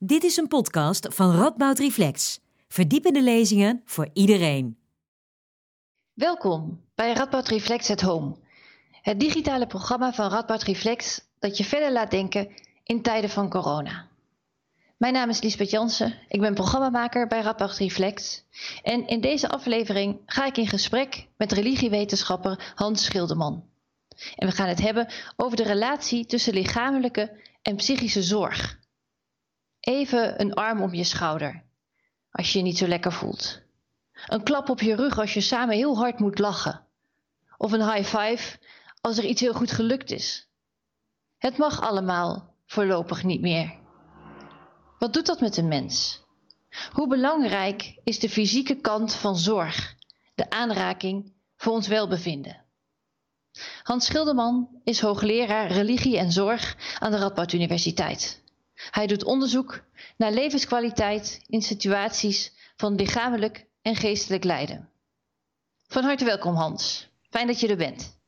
Dit is een podcast van Radboud Reflex. Verdiepende lezingen voor iedereen. Welkom bij Radboud Reflex at Home. Het digitale programma van Radboud Reflex dat je verder laat denken in tijden van corona. Mijn naam is Liesbeth Jansen, ik ben programmamaker bij Radboud Reflex. En in deze aflevering ga ik in gesprek met religiewetenschapper Hans Schilderman. En we gaan het hebben over de relatie tussen lichamelijke en psychische zorg. Even een arm om je schouder als je je niet zo lekker voelt. Een klap op je rug als je samen heel hard moet lachen. Of een high five als er iets heel goed gelukt is. Het mag allemaal voorlopig niet meer. Wat doet dat met een mens? Hoe belangrijk is de fysieke kant van zorg, de aanraking voor ons welbevinden? Hans Schilderman is hoogleraar religie en zorg aan de Radboud Universiteit. Hij doet onderzoek naar levenskwaliteit in situaties van lichamelijk en geestelijk lijden. Van harte welkom Hans. Fijn dat je er bent.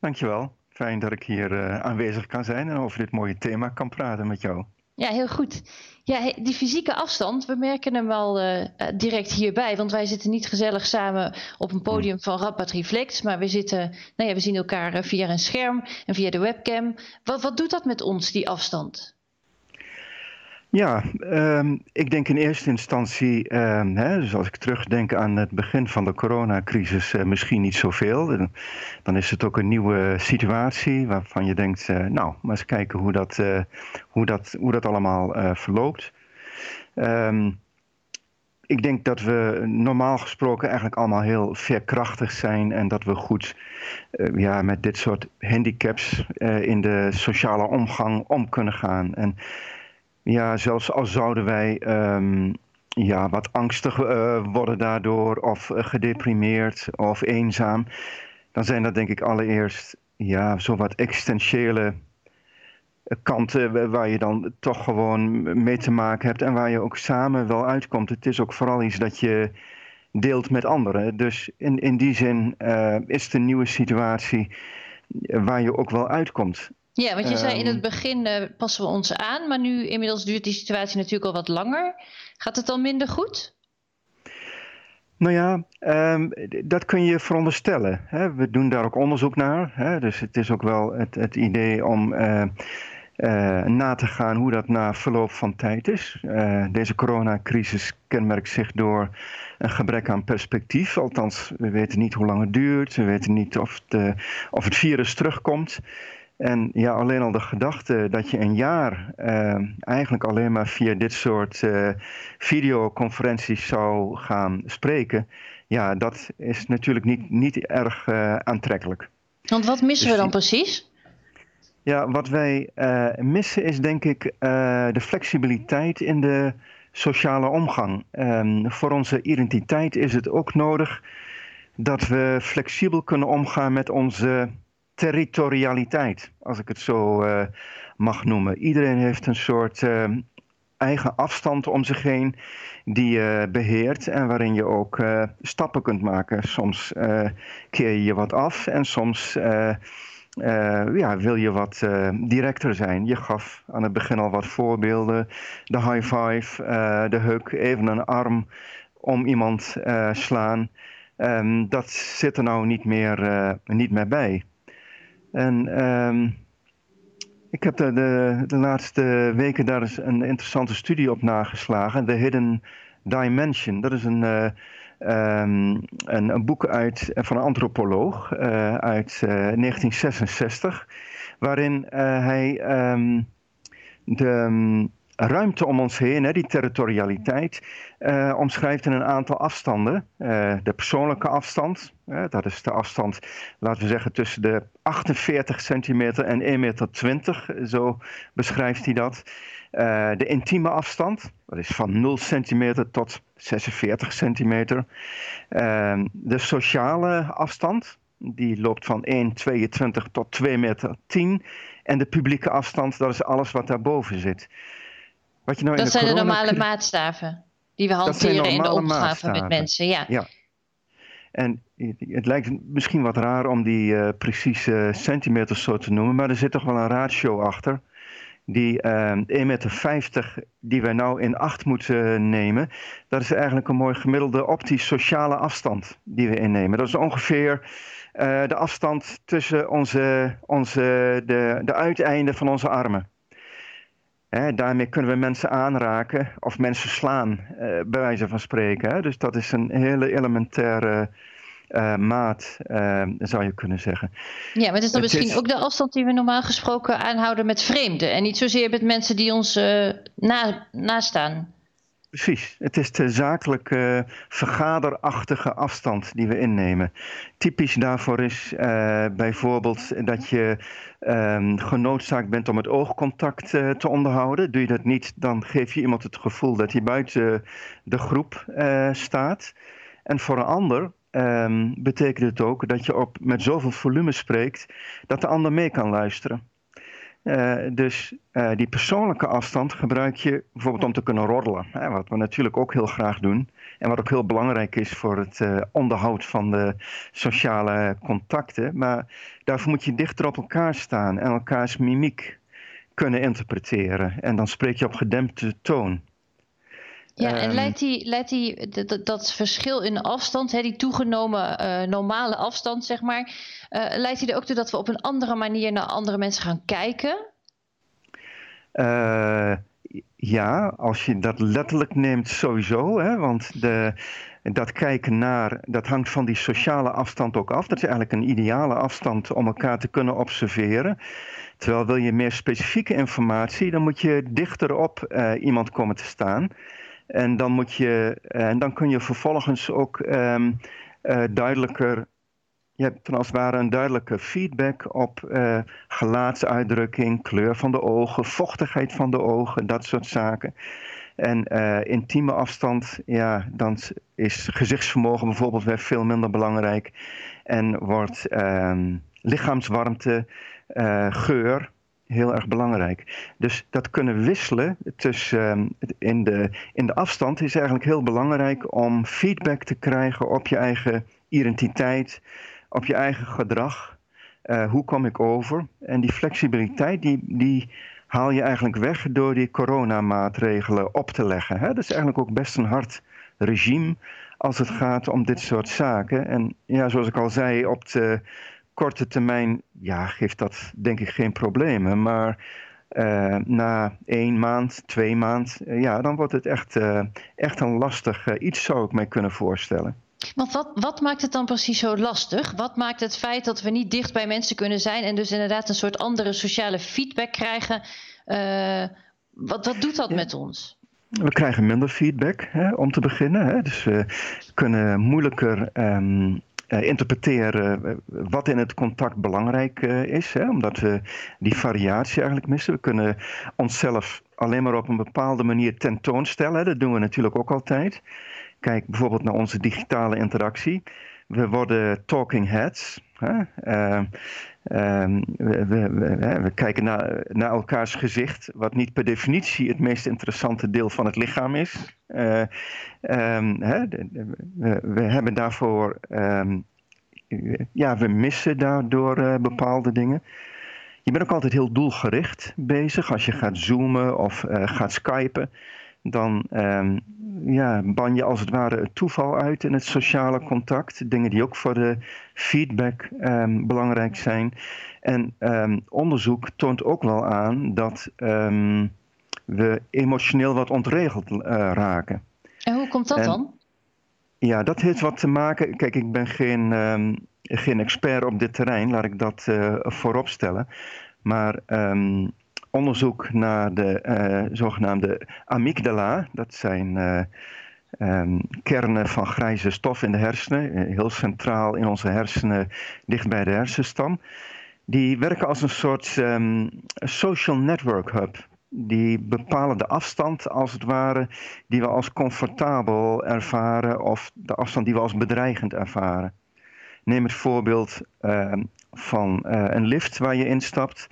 Dankjewel. Fijn dat ik hier uh, aanwezig kan zijn en over dit mooie thema kan praten met jou. Ja, heel goed. Ja, die fysieke afstand, we merken hem al uh, direct hierbij. Want wij zitten niet gezellig samen op een podium van Radboud Reflex. Maar we, zitten, nou ja, we zien elkaar via een scherm en via de webcam. Wat, wat doet dat met ons, die afstand? Ja, um, ik denk in eerste instantie, um, hè, dus als ik terugdenk aan het begin van de coronacrisis, uh, misschien niet zoveel. Dan is het ook een nieuwe situatie waarvan je denkt, uh, nou, maar eens kijken hoe dat, uh, hoe dat, hoe dat allemaal verloopt. Um, ik denk dat we normaal gesproken eigenlijk allemaal heel veerkrachtig zijn en dat we goed ja, met dit soort handicaps in de sociale omgang om kunnen gaan. En, ja, zelfs al zouden wij um, ja, wat angstig uh, worden daardoor, of uh, gedeprimeerd of eenzaam, dan zijn dat denk ik allereerst ja, zo wat existentiële kanten waar je dan toch gewoon mee te maken hebt en waar je ook samen wel uitkomt. Het is ook vooral iets dat je deelt met anderen. Dus in, in die zin is het een nieuwe situatie waar je ook wel uitkomt. Ja, want je zei in het ehm. begin uh, passen we ons aan, maar nu inmiddels duurt die situatie natuurlijk al wat langer. Gaat het dan minder goed? Nou ja, um, dat kun je veronderstellen. Hè. We doen daar ook onderzoek naar. Hè. Dus het is ook wel het, het idee om uh, uh, na te gaan hoe dat na verloop van tijd is. deze coronacrisis kenmerkt zich door een gebrek aan perspectief. Althans, we weten niet hoe lang het duurt. We weten niet of, de, of het virus terugkomt. En ja, alleen al de gedachte dat je een jaar uh, eigenlijk alleen maar via dit soort uh, videoconferenties zou gaan spreken, ja, dat is natuurlijk niet, niet erg uh, aantrekkelijk. Want wat missen dus, we dan precies? Ja, wat wij missen is denk ik de flexibiliteit in de sociale omgang. Um, voor onze identiteit is het ook nodig dat we flexibel kunnen omgaan met onze territorialiteit, als ik het zo uh, mag noemen. Iedereen heeft een soort uh, eigen afstand om zich heen die je beheert en waarin je ook uh, stappen kunt maken. Soms keer je je wat af en soms ja, wil je wat directer zijn. Je gaf aan het begin al wat voorbeelden. De high five, de huk, even een arm om iemand slaan. Um, dat zit er nou niet meer, niet meer bij. En um, ik heb de, de, laatste weken daar eens een interessante studie op nageslagen. The Hidden Dimension. Dat is een, uh, um, een, een, boek uit, van een antropoloog uh, uit uh, 1966. Waarin hij um, de ruimte om ons heen, hè, die territorialiteit, uh, omschrijft in een aantal afstanden. Uh, de persoonlijke afstand, dat is de afstand, laten we zeggen, tussen de 48 centimeter en 1,20 meter, zo beschrijft hij dat. de intieme afstand, dat is van 0 centimeter tot 46 centimeter. De sociale afstand, die loopt van 1,22 tot 2,10 meter. En de publieke afstand, dat is alles wat daarboven zit. Wat je nou dat zijn de normale maatstaven die we hanteren in de opgave met mensen. Ja. ja. En het lijkt misschien wat raar om die uh, precieze centimeters zo te noemen, maar er zit toch wel een ratio achter. die uh, 1,50 meter die wij nou in acht moeten nemen, dat is eigenlijk een mooi gemiddelde optisch sociale afstand die we innemen. Dat is ongeveer uh, de afstand tussen onze, onze, de, de uiteinden van onze armen. Hè, daarmee kunnen we mensen aanraken of mensen slaan, uh, bij wijze van spreken. Hè. Dus dat is een hele elementaire uh, maat, uh, zou je kunnen zeggen. Ja, maar het is dan het misschien is... ook de afstand die we normaal gesproken aanhouden met vreemden. En niet zozeer met mensen die ons uh, na, nastaan. Precies, het is de zakelijke vergaderachtige afstand die we innemen. Typisch daarvoor is bijvoorbeeld dat je ehm, genoodzaakt bent om het oogcontact te onderhouden. Doe je dat niet, dan geef je iemand het gevoel dat hij buiten de groep staat. En voor een ander um, betekent het ook dat je op, met zoveel volume spreekt dat de ander mee kan luisteren. Uh, dus uh, die persoonlijke afstand gebruik je bijvoorbeeld om te kunnen roddelen. Hè, wat we natuurlijk ook heel graag doen. En wat ook heel belangrijk is voor het uh, onderhoud van de sociale contacten. Maar daarvoor moet je dichter op elkaar staan en elkaars mimiek kunnen interpreteren. En dan spreek je op gedempte toon. Ja, en ehm, leidt die, leidt die, dat, dat verschil in afstand, hè, die toegenomen uh, normale afstand, zeg maar, uh, leidt die er ook toe dat we op een andere manier naar andere mensen gaan kijken? Uh, ja, als je dat letterlijk neemt, sowieso. Hè, want de, dat kijken naar, dat hangt van die sociale afstand ook af. Dat is eigenlijk een ideale afstand om elkaar te kunnen observeren. Terwijl wil je meer specifieke informatie, dan moet je dichter op iemand komen te staan. En dan, moet je, en dan kun je vervolgens ook um, uh, duidelijker. Je hebt als het ware een duidelijke feedback op uh, gelaatsuitdrukking, kleur van de ogen, vochtigheid van de ogen, dat soort zaken. En intieme afstand, ja, dan is gezichtsvermogen bijvoorbeeld weer veel minder belangrijk. En wordt um, lichaamswarmte, geur, heel erg belangrijk. Dus dat kunnen wisselen tussen um, in, de, in de afstand is eigenlijk heel belangrijk om feedback te krijgen op je eigen identiteit, op je eigen gedrag. Uh, hoe kom ik over? En die flexibiliteit die, die haal je eigenlijk weg door die coronamaatregelen op te leggen. Hè? Dat is eigenlijk ook best een hard regime als het gaat om dit soort zaken. En ja, zoals ik al zei, op de korte termijn ja, geeft dat denk ik geen problemen. Maar uh, na één maand, twee maand, uh, ja, dan wordt het echt, uh, echt een lastig iets, zou ik mij kunnen voorstellen. Want wat, wat maakt het dan precies zo lastig? Wat maakt het feit dat we niet dicht bij mensen kunnen zijn en dus inderdaad een soort andere sociale feedback krijgen? wat, wat doet dat ja. met ons? We krijgen minder feedback, hè, om te beginnen. Hè. Dus we kunnen moeilijker um, uh, interpreteren eh, wat in het contact belangrijk uh, is. Hè, omdat we die variatie eigenlijk missen. We kunnen onszelf alleen maar op een bepaalde manier tentoonstellen. Dat doen we natuurlijk ook altijd. Kijk bijvoorbeeld naar onze digitale interactie. We worden talking heads. Hè? Um, we, we, we, kijken naar, naar elkaars gezicht, wat niet per definitie het meest interessante deel van het lichaam is. Um, hè, we, hebben daarvoor, um, ja, we missen daardoor uh, bepaalde dingen. Je bent ook altijd heel doelgericht bezig als je gaat zoomen of uh, gaat skypen dan ja, ban je als het ware het toeval uit in het sociale contact. Dingen die ook voor de feedback um, belangrijk zijn. En um, onderzoek toont ook wel aan dat we emotioneel wat ontregeld uh, raken. En hoe komt dat en, dan? Ja, dat heeft wat te maken. Kijk, ik ben geen, geen expert op dit terrein, laat ik dat uh, voorop stellen. Maar onderzoek naar de uh, zogenaamde amygdala. Dat zijn uh, um, kernen van grijze stof in de hersenen, eh, heel centraal in onze hersenen, dicht bij de hersenstam. Die werken als een soort um, social network hub. Die bepalen de afstand, als het ware, die we als comfortabel ervaren of de afstand die we als bedreigend ervaren. Neem het voorbeeld uh, van een lift waar je instapt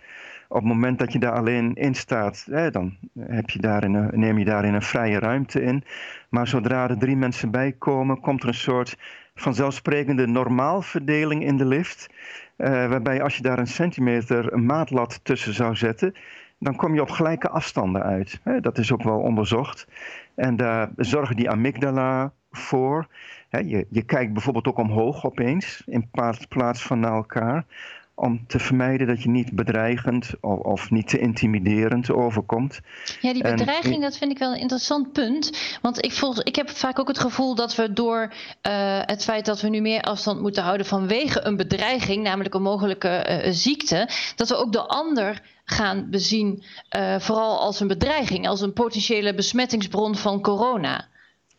op het moment dat je daar alleen in staat, hè, dan heb je daarin een, neem je daarin een vrije ruimte in. Maar zodra er drie mensen bij komen, komt er een soort vanzelfsprekende normaalverdeling in de lift. Uh, waarbij als je daar een centimeter maatlat tussen zou zetten, dan kom je op gelijke afstanden uit. Dat is ook wel onderzocht. En daar zorgen die amygdala voor. Je, je kijkt bijvoorbeeld ook omhoog opeens in plaats van naar elkaar om te vermijden dat je niet bedreigend of, of niet te intimiderend overkomt. Ja, die bedreiging, dat vind ik wel een interessant punt. Want ik, volg, ik heb vaak ook het gevoel dat we door uh, het feit dat we nu meer afstand moeten houden vanwege een bedreiging, namelijk een mogelijke uh, ziekte, dat we ook de ander gaan bezien, uh, vooral als een bedreiging, als een potentiële besmettingsbron van corona.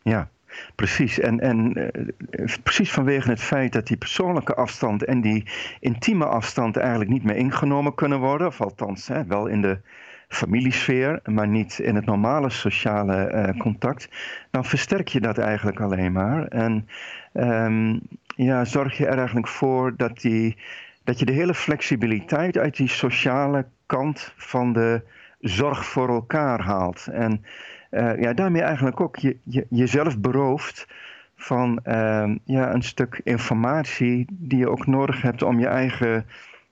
Ja, Precies, en, en uh, precies vanwege het feit dat die persoonlijke afstand en die intieme afstand eigenlijk niet meer ingenomen kunnen worden, of althans hè, wel in de familiesfeer, maar niet in het normale sociale uh, contact, dan versterk je dat eigenlijk alleen maar. En um, ja, zorg je er eigenlijk voor dat, die, dat je de hele flexibiliteit uit die sociale kant van de zorg voor elkaar haalt. En uh, ja, daarmee eigenlijk ook je, je, jezelf berooft van uh, ja, een stuk informatie die je ook nodig hebt om je eigen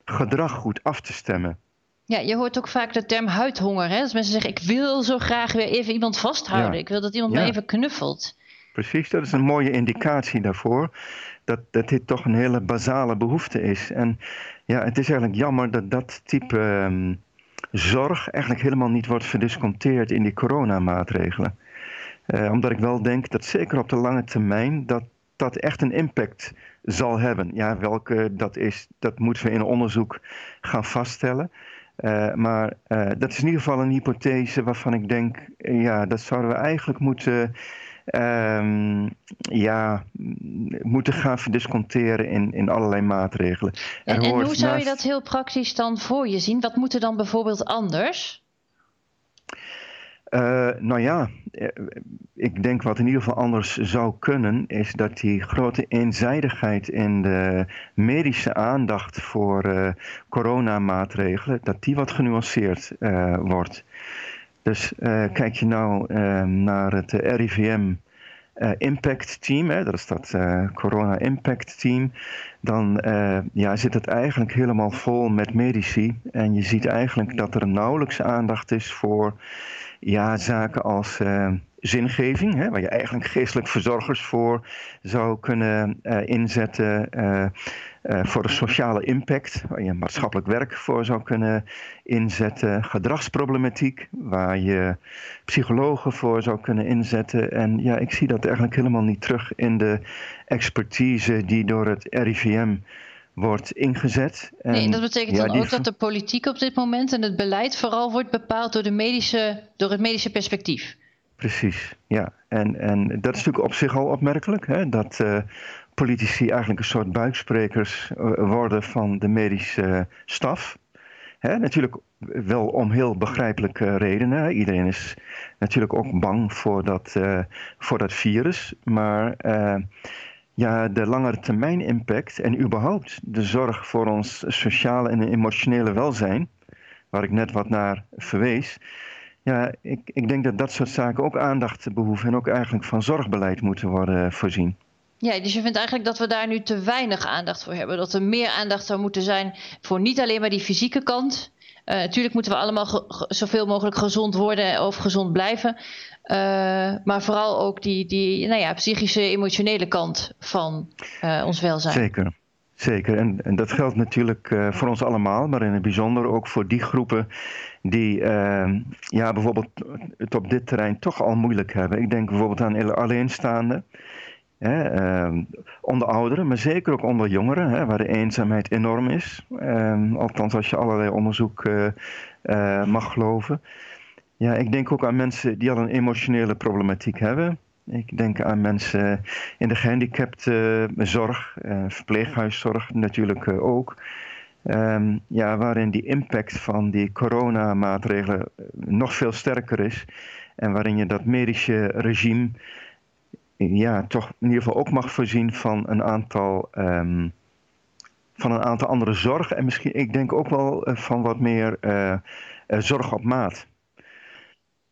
gedrag goed af te stemmen. Ja, je hoort ook vaak de term huidhonger. Hè? Als mensen zeggen, ik wil zo graag weer even iemand vasthouden. Ja. Ik wil dat iemand ja. me even knuffelt. Precies, dat is een mooie indicatie daarvoor. Dat, dat dit toch een hele basale behoefte is. En ja, het is eigenlijk jammer dat dat type... Um, zorg eigenlijk helemaal niet wordt verdisconteerd in die coronamaatregelen. Uh, omdat ik wel denk dat zeker op de lange termijn dat dat echt een impact zal hebben. Ja, welke dat is, dat moeten we in onderzoek gaan vaststellen. Uh, maar uh, dat is in ieder geval een hypothese waarvan ik denk, ja, dat zouden we eigenlijk moeten um, ja, moeten gaan verdisconteren in, in allerlei maatregelen. En, en hoe zou je dat heel praktisch dan voor je zien? Wat moet er dan bijvoorbeeld anders? Uh, nou ja, eh, ik denk wat in ieder geval anders zou kunnen, is dat die grote eenzijdigheid in de medische aandacht voor uh, coronamaatregelen, dat die wat genuanceerd uh, wordt. Dus uh, kijk je nou uh, naar het RIVM uh, Impact Team, hè, dat is dat Corona Impact Team, dan ja, zit het eigenlijk helemaal vol met medici. En je ziet eigenlijk dat er nauwelijks aandacht is voor ja, zaken als zingeving, hè, waar je eigenlijk geestelijk verzorgers voor zou kunnen inzetten. Uh, voor de sociale impact, waar je maatschappelijk werk voor zou kunnen inzetten. Gedragsproblematiek, waar je psychologen voor zou kunnen inzetten. En ja, ik zie dat eigenlijk helemaal niet terug in de expertise die door het RIVM wordt ingezet. En, nee, dat betekent ja, dan ook dat de politiek op dit moment en het beleid vooral wordt bepaald door, de medische, door het medische perspectief. Precies, ja. En, en dat is natuurlijk op zich al opmerkelijk, hè, dat uh, politici eigenlijk een soort buiksprekers uh, worden van de medische staf. Hè, natuurlijk wel om heel begrijpelijke redenen. Iedereen is natuurlijk ook bang voor dat, uh, voor dat virus. Maar ja, de langere termijn impact en überhaupt de zorg voor ons sociale en emotionele welzijn, waar ik net wat naar verwees ja, ik, ik denk dat dat soort zaken ook aandacht behoeven en ook eigenlijk van zorgbeleid moeten worden voorzien. Ja, dus je vindt eigenlijk dat we daar nu te weinig aandacht voor hebben. Dat er meer aandacht zou moeten zijn voor niet alleen maar die fysieke kant. Uh, natuurlijk moeten we allemaal zoveel mogelijk gezond worden of gezond blijven. Uh, maar vooral ook die, die nou ja, psychische, emotionele kant van uh, ons welzijn. Zeker. Zeker, en, en dat geldt natuurlijk voor ons allemaal, maar in het bijzonder ook voor die groepen die uh, ja, bijvoorbeeld het op dit terrein toch al moeilijk hebben. Ik denk bijvoorbeeld aan alleenstaanden, uh, onder ouderen, maar zeker ook onder jongeren, hè, waar de eenzaamheid enorm is. Ehm, althans, als je allerlei onderzoek eh, eh, mag geloven. Ja, ik denk ook aan mensen die al een emotionele problematiek hebben. Ik denk aan mensen in de gehandicaptenzorg, uh, verpleeghuiszorg natuurlijk ook. Um, ja, waarin die impact van die coronamaatregelen eh, nog veel sterker is. En waarin je dat medische regime ja, toch in ieder geval ook mag voorzien van een aantal, um, van een aantal andere zorg. En misschien, ik denk ook wel uh, van wat meer uh, uh, zorg op maat.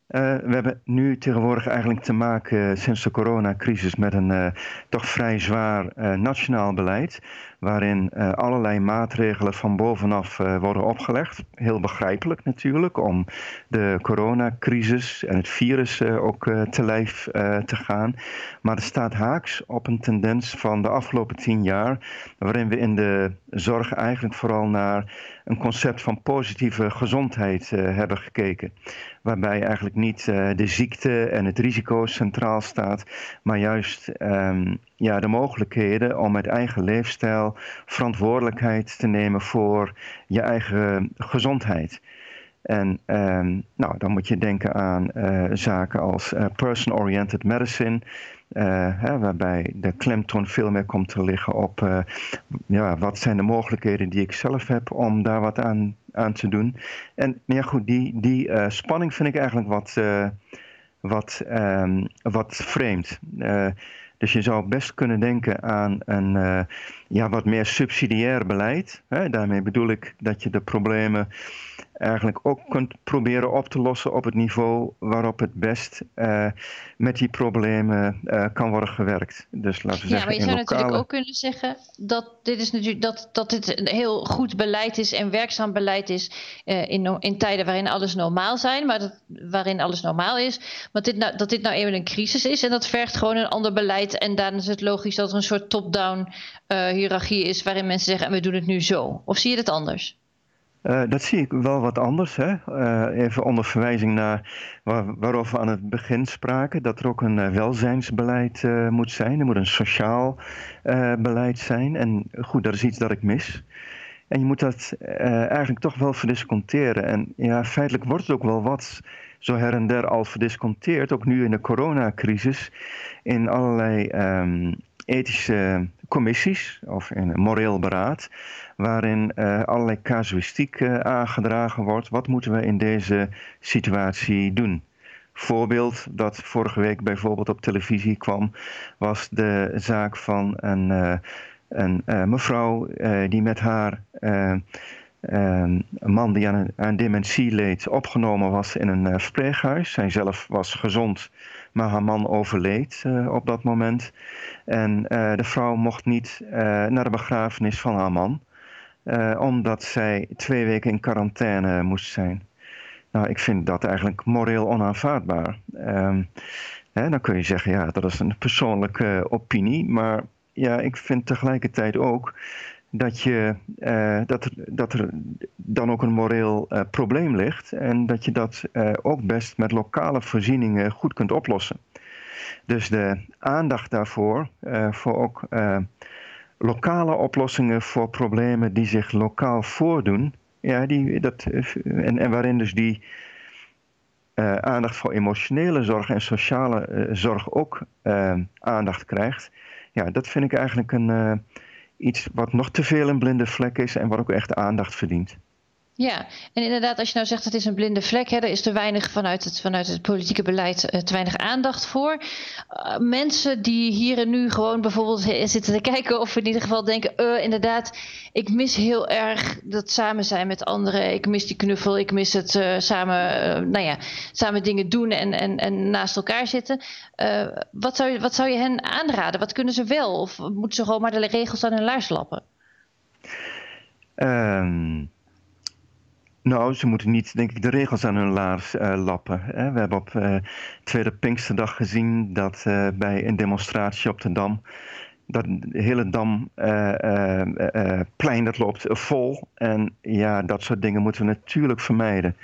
Uh, we hebben nu tegenwoordig eigenlijk te maken sinds de coronacrisis met een uh, toch vrij zwaar nationaal beleid waarin allerlei maatregelen van bovenaf worden opgelegd. Heel begrijpelijk natuurlijk, om de coronacrisis en het virus ook te lijf te gaan. Maar het staat haaks op een tendens van de afgelopen tien jaar, waarin we in de zorg eigenlijk vooral naar een concept van positieve gezondheid hebben gekeken. Waarbij eigenlijk niet de ziekte en het risico centraal staat, maar juist um, ja, de mogelijkheden om met eigen leefstijl verantwoordelijkheid te nemen voor je eigen gezondheid. En um, nou, dan moet je denken aan uh, zaken als person-oriented medicine, hè, waarbij de klemtoon veel meer komt te liggen op ja, wat zijn de mogelijkheden die ik zelf heb om daar wat aan, aan te doen. En ja, goed, die, die spanning vind ik eigenlijk wat, wat, um, wat vreemd. Dus je zou best kunnen denken aan een ja, wat meer subsidiair beleid. Hè? Daarmee bedoel ik dat je de problemen eigenlijk ook kunt proberen op te lossen op het niveau waarop het best uh, met die problemen uh, kan worden gewerkt. Dus laten we ja, zeggen, maar je zou lokale... natuurlijk ook kunnen zeggen dat dit, is natuurlijk, dat, dat dit een heel goed beleid is en werkzaam beleid is uh, in, in tijden waarin alles normaal zijn, maar dat, waarin alles normaal is. Maar dit nou, dat dit nou even een crisis is en dat vergt gewoon een ander beleid. En dan is het logisch dat er een soort top-down hiërarchie is waarin mensen zeggen en we doen het nu zo. Of zie je het anders? Uh, dat zie ik wel wat anders. Hè? Uh, even onder verwijzing naar waar, waarover we aan het begin spraken. Dat er ook een uh, welzijnsbeleid moet zijn. Er moet een sociaal beleid zijn. En goed, dat is iets dat ik mis. En je moet dat eigenlijk toch wel verdisconteren. En ja, feitelijk wordt het ook wel wat zo her en der al verdisconteerd. Ook nu in de coronacrisis. In allerlei um, ethische commissies of in een moreel beraad, waarin uh, allerlei casuïstiek uh, aangedragen wordt. Wat moeten we in deze situatie doen? Voorbeeld dat vorige week bijvoorbeeld op televisie kwam, was de zaak van een, uh, een mevrouw die met haar een man die aan, aan dementie leed opgenomen was in een verpleeghuis. Zij zelf was gezond maar haar man overleed uh, op dat moment. En uh, de vrouw mocht niet naar de begrafenis van haar man, omdat zij twee weken in quarantaine moest zijn. Nou, ik vind dat eigenlijk moreel onaanvaardbaar. Um, hè, dan kun je zeggen, ja, dat is een persoonlijke opinie, maar ja, ik vind tegelijkertijd ook dat, je, uh, dat, dat er dan ook een moreel uh, probleem ligt en dat je dat uh, ook best met lokale voorzieningen goed kunt oplossen. Dus de aandacht daarvoor, voor ook lokale oplossingen voor problemen die zich lokaal voordoen, ja, die, dat, en, en waarin dus die aandacht voor emotionele zorg en sociale zorg ook aandacht krijgt, ja, dat vind ik eigenlijk een iets wat nog te veel een blinde vlek is en wat ook echt aandacht verdient. Ja, en inderdaad, als je nou zegt het is een blinde vlek, hè, er is te weinig vanuit het, vanuit het politieke beleid uh, te weinig aandacht voor. Uh, mensen die hier en nu gewoon bijvoorbeeld zitten te kijken of in ieder geval denken, uh, inderdaad, ik mis heel erg dat samen zijn met anderen. Ik mis die knuffel, ik mis het samen, nou ja, samen dingen doen en, en, en naast elkaar zitten. wat, zou je, wat zou je hen aanraden? Wat kunnen ze wel? Of moeten ze gewoon maar de regels aan hun laars lappen? Um nou, ze moeten niet, denk ik, de regels aan hun laars uh, lappen. Hè. We hebben op uh, Tweede Pinksterdag gezien dat uh, bij een demonstratie op de Dam... dat de hele Damplein dat loopt vol. En ja, dat soort dingen moeten we natuurlijk vermijden.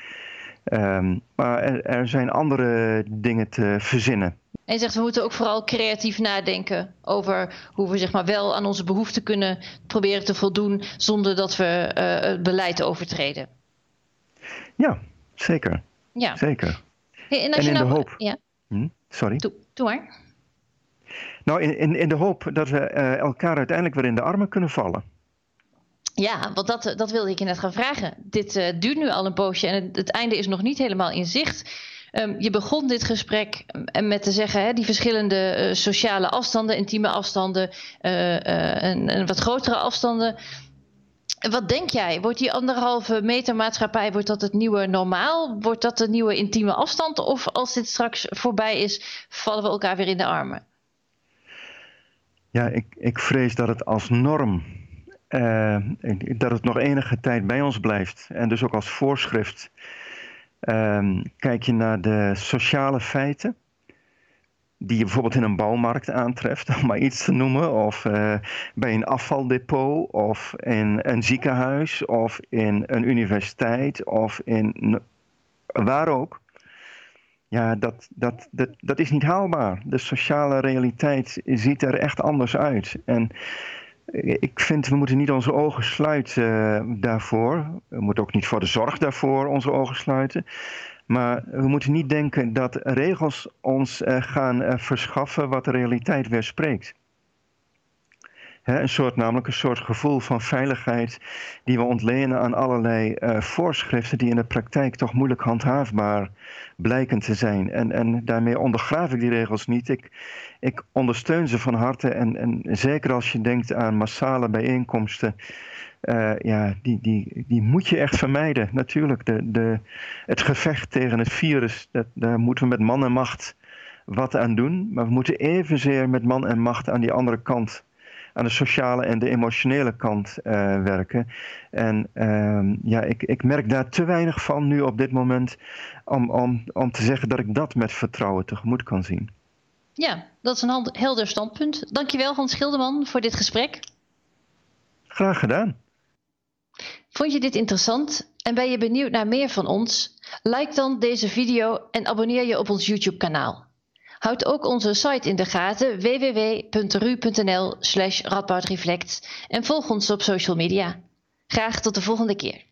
Um, maar er, er, zijn andere dingen te verzinnen. En zegt, we moeten ook vooral creatief nadenken over hoe we zeg maar, wel aan onze behoeften kunnen proberen te voldoen... zonder dat we het beleid overtreden. Ja, zeker. Ja. Zeker. Hey, en, als en je in nou, de hoop. Ja. Hm? Sorry. Doe, doe maar. Nou, in, in, in de hoop dat we uh, elkaar uiteindelijk weer in de armen kunnen vallen. Ja, want dat, dat wilde ik je net gaan vragen. Dit uh, duurt nu al een poosje en het, het, einde is nog niet helemaal in zicht. Um, je begon dit gesprek met te zeggen, hè, die verschillende uh, sociale afstanden, intieme afstanden en, en wat grotere afstanden wat denk jij? Wordt die anderhalve meter maatschappij, wordt dat het nieuwe normaal? Wordt dat de nieuwe intieme afstand? Of als dit straks voorbij is, vallen we elkaar weer in de armen? Ja, ik, ik vrees dat het als norm, uh, dat het nog enige tijd bij ons blijft. En dus ook als voorschrift. Uh, kijk je naar de sociale feiten, die je bijvoorbeeld in een bouwmarkt aantreft, om maar iets te noemen, of uh, bij een afvaldepot, of in een ziekenhuis, of in een universiteit, of in waar ook. Ja, dat, dat, dat, dat is niet haalbaar. De sociale realiteit ziet er echt anders uit. En ik vind, we moeten niet onze ogen sluiten uh, daarvoor. We moeten ook niet voor de zorg daarvoor onze ogen sluiten. Maar we moeten niet denken dat regels ons uh, gaan uh, verschaffen wat de realiteit weerspreekt. Een soort, namelijk een soort gevoel van veiligheid die we ontlenen aan allerlei uh, voorschriften die in de praktijk toch moeilijk handhaafbaar blijken te zijn. En, en daarmee ondergraaf ik die regels niet. Ik, ik ondersteun ze van harte en, en zeker als je denkt aan massale bijeenkomsten uh, ja, die, die, die moet je echt vermijden. Natuurlijk, de, de, het gevecht tegen het virus, dat, daar moeten we met man en macht wat aan doen. Maar we moeten evenzeer met man en macht aan die andere kant, aan de sociale en de emotionele kant uh, werken. En uh, ja, ik, ik merk daar te weinig van nu op dit moment om, om, om te zeggen dat ik dat met vertrouwen tegemoet kan zien. Ja, dat is een helder standpunt. Dankjewel Hans Schilderman voor dit gesprek. Graag gedaan. Vond je dit interessant en ben je benieuwd naar meer van ons? Like dan deze video en abonneer je op ons YouTube kanaal. Houd ook onze site in de gaten www.ru.nl slash radboudreflect en volg ons op social media. Graag tot de volgende keer.